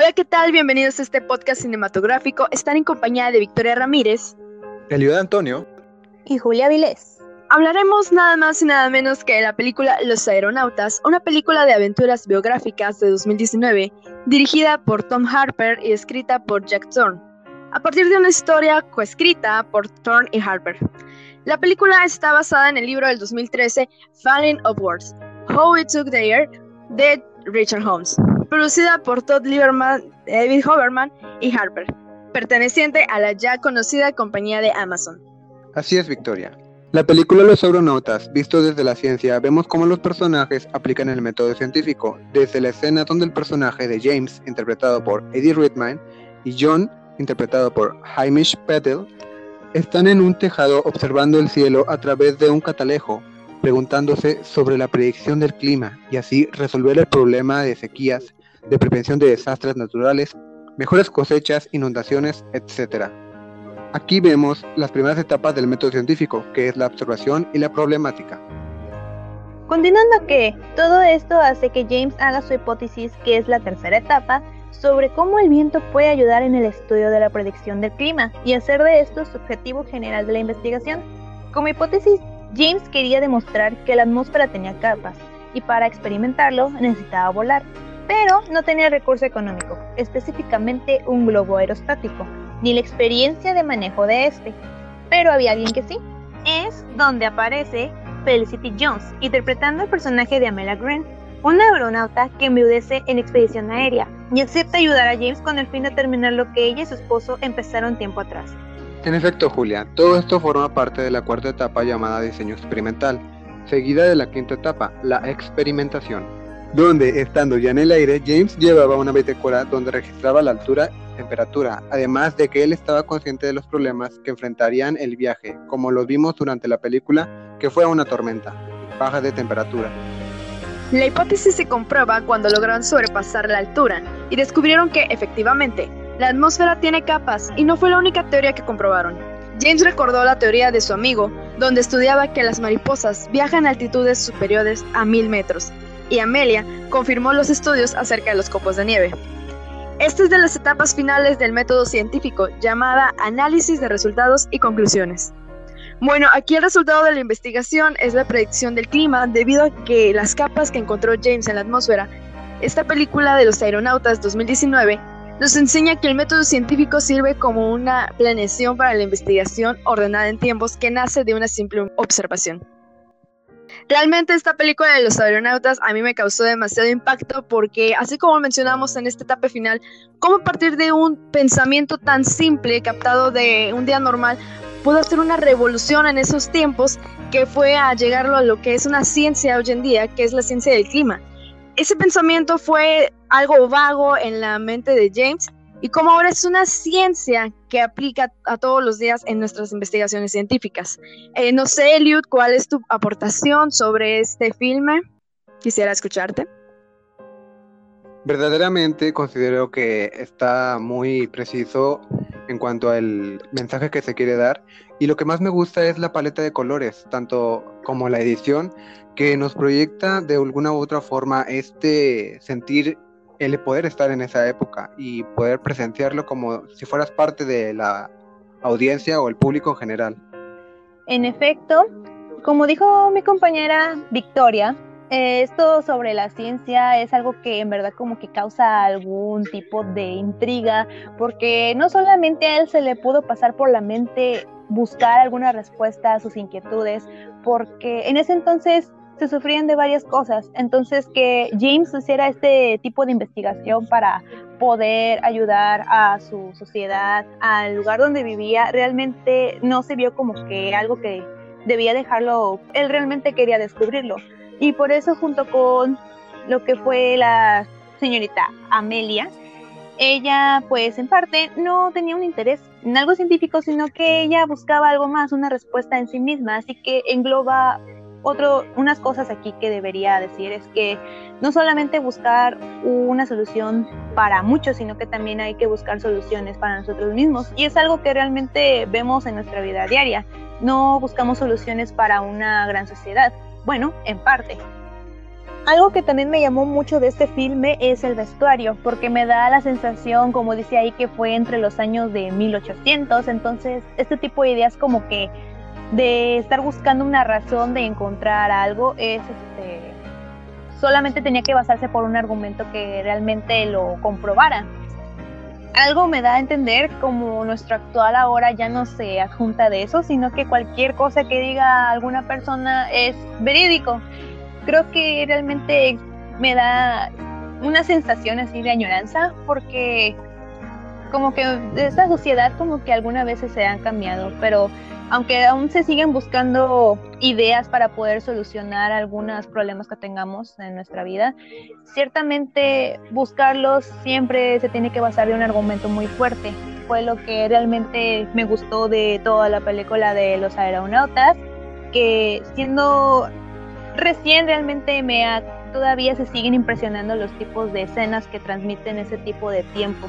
Hola, ¿qué tal? Bienvenidos a este podcast cinematográfico. Están en compañía de Victoria Ramírez, Eliud Antonio y Julia Vilés. Hablaremos nada más y nada menos que de la película Los Aeronautas, una película de aventuras biográficas de 2019, dirigida por Tom Harper y escrita por Jack Thorne, a partir de una historia coescrita por Thorne y Harper. La película está basada en el libro del 2013 Falling Upwards, How It Took the Air de Richard Holmes producida por Todd Lieberman, David Hoverman y Harper, perteneciente a la ya conocida compañía de Amazon. Así es, Victoria. La película Los Aeronautas, visto desde la ciencia, vemos cómo los personajes aplican el método científico, desde la escena donde el personaje de James, interpretado por Eddie Redmayne, y John, interpretado por Hamish Peddle, están en un tejado observando el cielo a través de un catalejo, preguntándose sobre la predicción del clima y así resolver el problema de sequías de prevención de desastres naturales, mejores cosechas, inundaciones, etc. Aquí vemos las primeras etapas del método científico, que es la observación y la problemática. Continuando que todo esto hace que James haga su hipótesis, que es la tercera etapa, sobre cómo el viento puede ayudar en el estudio de la predicción del clima y hacer de esto su objetivo general de la investigación. Como hipótesis, James quería demostrar que la atmósfera tenía capas y para experimentarlo necesitaba volar, pero no tenía recurso económico, específicamente un globo aerostático, ni la experiencia de manejo de este. Pero había alguien que sí. Es donde aparece Felicity Jones, interpretando el personaje de Amelia Green, una aeronauta que enviudece en expedición aérea y acepta ayudar a James con el fin de terminar lo que ella y su esposo empezaron tiempo atrás. En efecto, Julia, todo esto forma parte de la cuarta etapa llamada diseño experimental, seguida de la quinta etapa, la experimentación donde, estando ya en el aire, James llevaba una bitácora donde registraba la altura y temperatura, además de que él estaba consciente de los problemas que enfrentarían el viaje, como lo vimos durante la película, que fue una tormenta, baja de temperatura. La hipótesis se comprueba cuando lograron sobrepasar la altura y descubrieron que, efectivamente, la atmósfera tiene capas y no fue la única teoría que comprobaron. James recordó la teoría de su amigo, donde estudiaba que las mariposas viajan a altitudes superiores a mil metros, y Amelia confirmó los estudios acerca de los copos de nieve. Esta es de las etapas finales del método científico llamada análisis de resultados y conclusiones. Bueno, aquí el resultado de la investigación es la predicción del clima debido a que las capas que encontró James en la atmósfera, esta película de los aeronautas 2019, nos enseña que el método científico sirve como una planeación para la investigación ordenada en tiempos que nace de una simple observación. Realmente esta película de los aeronautas a mí me causó demasiado impacto porque, así como mencionamos en esta etapa final, cómo a partir de un pensamiento tan simple captado de un día normal pudo hacer una revolución en esos tiempos que fue a llegarlo a lo que es una ciencia hoy en día, que es la ciencia del clima. Ese pensamiento fue algo vago en la mente de James y como ahora es una ciencia que aplica a todos los días en nuestras investigaciones científicas. Eh, no sé, Eliud, ¿cuál es tu aportación sobre este filme? Quisiera escucharte. Verdaderamente considero que está muy preciso en cuanto al mensaje que se quiere dar y lo que más me gusta es la paleta de colores, tanto como la edición, que nos proyecta de alguna u otra forma este sentir el poder estar en esa época y poder presenciarlo como si fueras parte de la audiencia o el público en general. En efecto, como dijo mi compañera Victoria, esto sobre la ciencia es algo que en verdad como que causa algún tipo de intriga, porque no solamente a él se le pudo pasar por la mente buscar alguna respuesta a sus inquietudes, porque en ese entonces se sufrían de varias cosas. Entonces, que James hiciera este tipo de investigación para poder ayudar a su sociedad, al lugar donde vivía, realmente no se vio como que algo que debía dejarlo, él realmente quería descubrirlo. Y por eso junto con lo que fue la señorita Amelia, ella pues en parte no tenía un interés en algo científico, sino que ella buscaba algo más, una respuesta en sí misma, así que engloba otro, unas cosas aquí que debería decir es que no solamente buscar una solución para muchos, sino que también hay que buscar soluciones para nosotros mismos. Y es algo que realmente vemos en nuestra vida diaria. No buscamos soluciones para una gran sociedad. Bueno, en parte. Algo que también me llamó mucho de este filme es el vestuario, porque me da la sensación, como dice ahí, que fue entre los años de 1800, entonces este tipo de ideas como que de estar buscando una razón de encontrar algo es este solamente tenía que basarse por un argumento que realmente lo comprobara. Algo me da a entender como nuestro actual ahora ya no se adjunta de eso, sino que cualquier cosa que diga alguna persona es verídico creo que realmente me da una sensación así de añoranza porque como que de esta sociedad como que algunas veces se han cambiado, pero aunque aún se siguen buscando ideas para poder solucionar algunos problemas que tengamos en nuestra vida, ciertamente buscarlos siempre se tiene que basar en un argumento muy fuerte. Fue lo que realmente me gustó de toda la película de los aeronautas, que siendo recién realmente me ha, todavía se siguen impresionando los tipos de escenas que transmiten ese tipo de tiempo.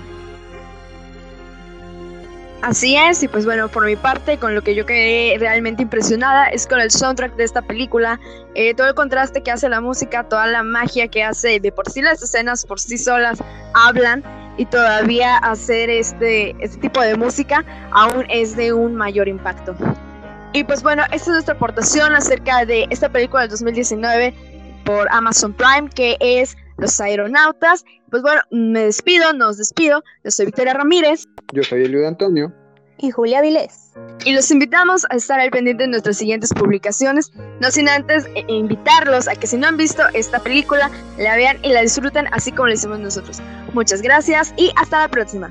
Así es, y pues bueno, por mi parte, con lo que yo quedé realmente impresionada es con el soundtrack de esta película, eh, todo el contraste que hace la música, toda la magia que hace, de por sí las escenas por sí solas hablan, y todavía hacer este, este tipo de música aún es de un mayor impacto. Y pues bueno, esta es nuestra aportación acerca de esta película del 2019 por Amazon Prime, que es Los Aeronautas. Pues bueno, me despido, nos despido. Yo soy Victoria Ramírez. Yo soy Eliud Antonio. Y Julia Vilés. Y los invitamos a estar al pendiente de nuestras siguientes publicaciones, no sin antes eh, invitarlos a que si no han visto esta película, la vean y la disfruten así como lo hicimos nosotros. Muchas gracias y hasta la próxima.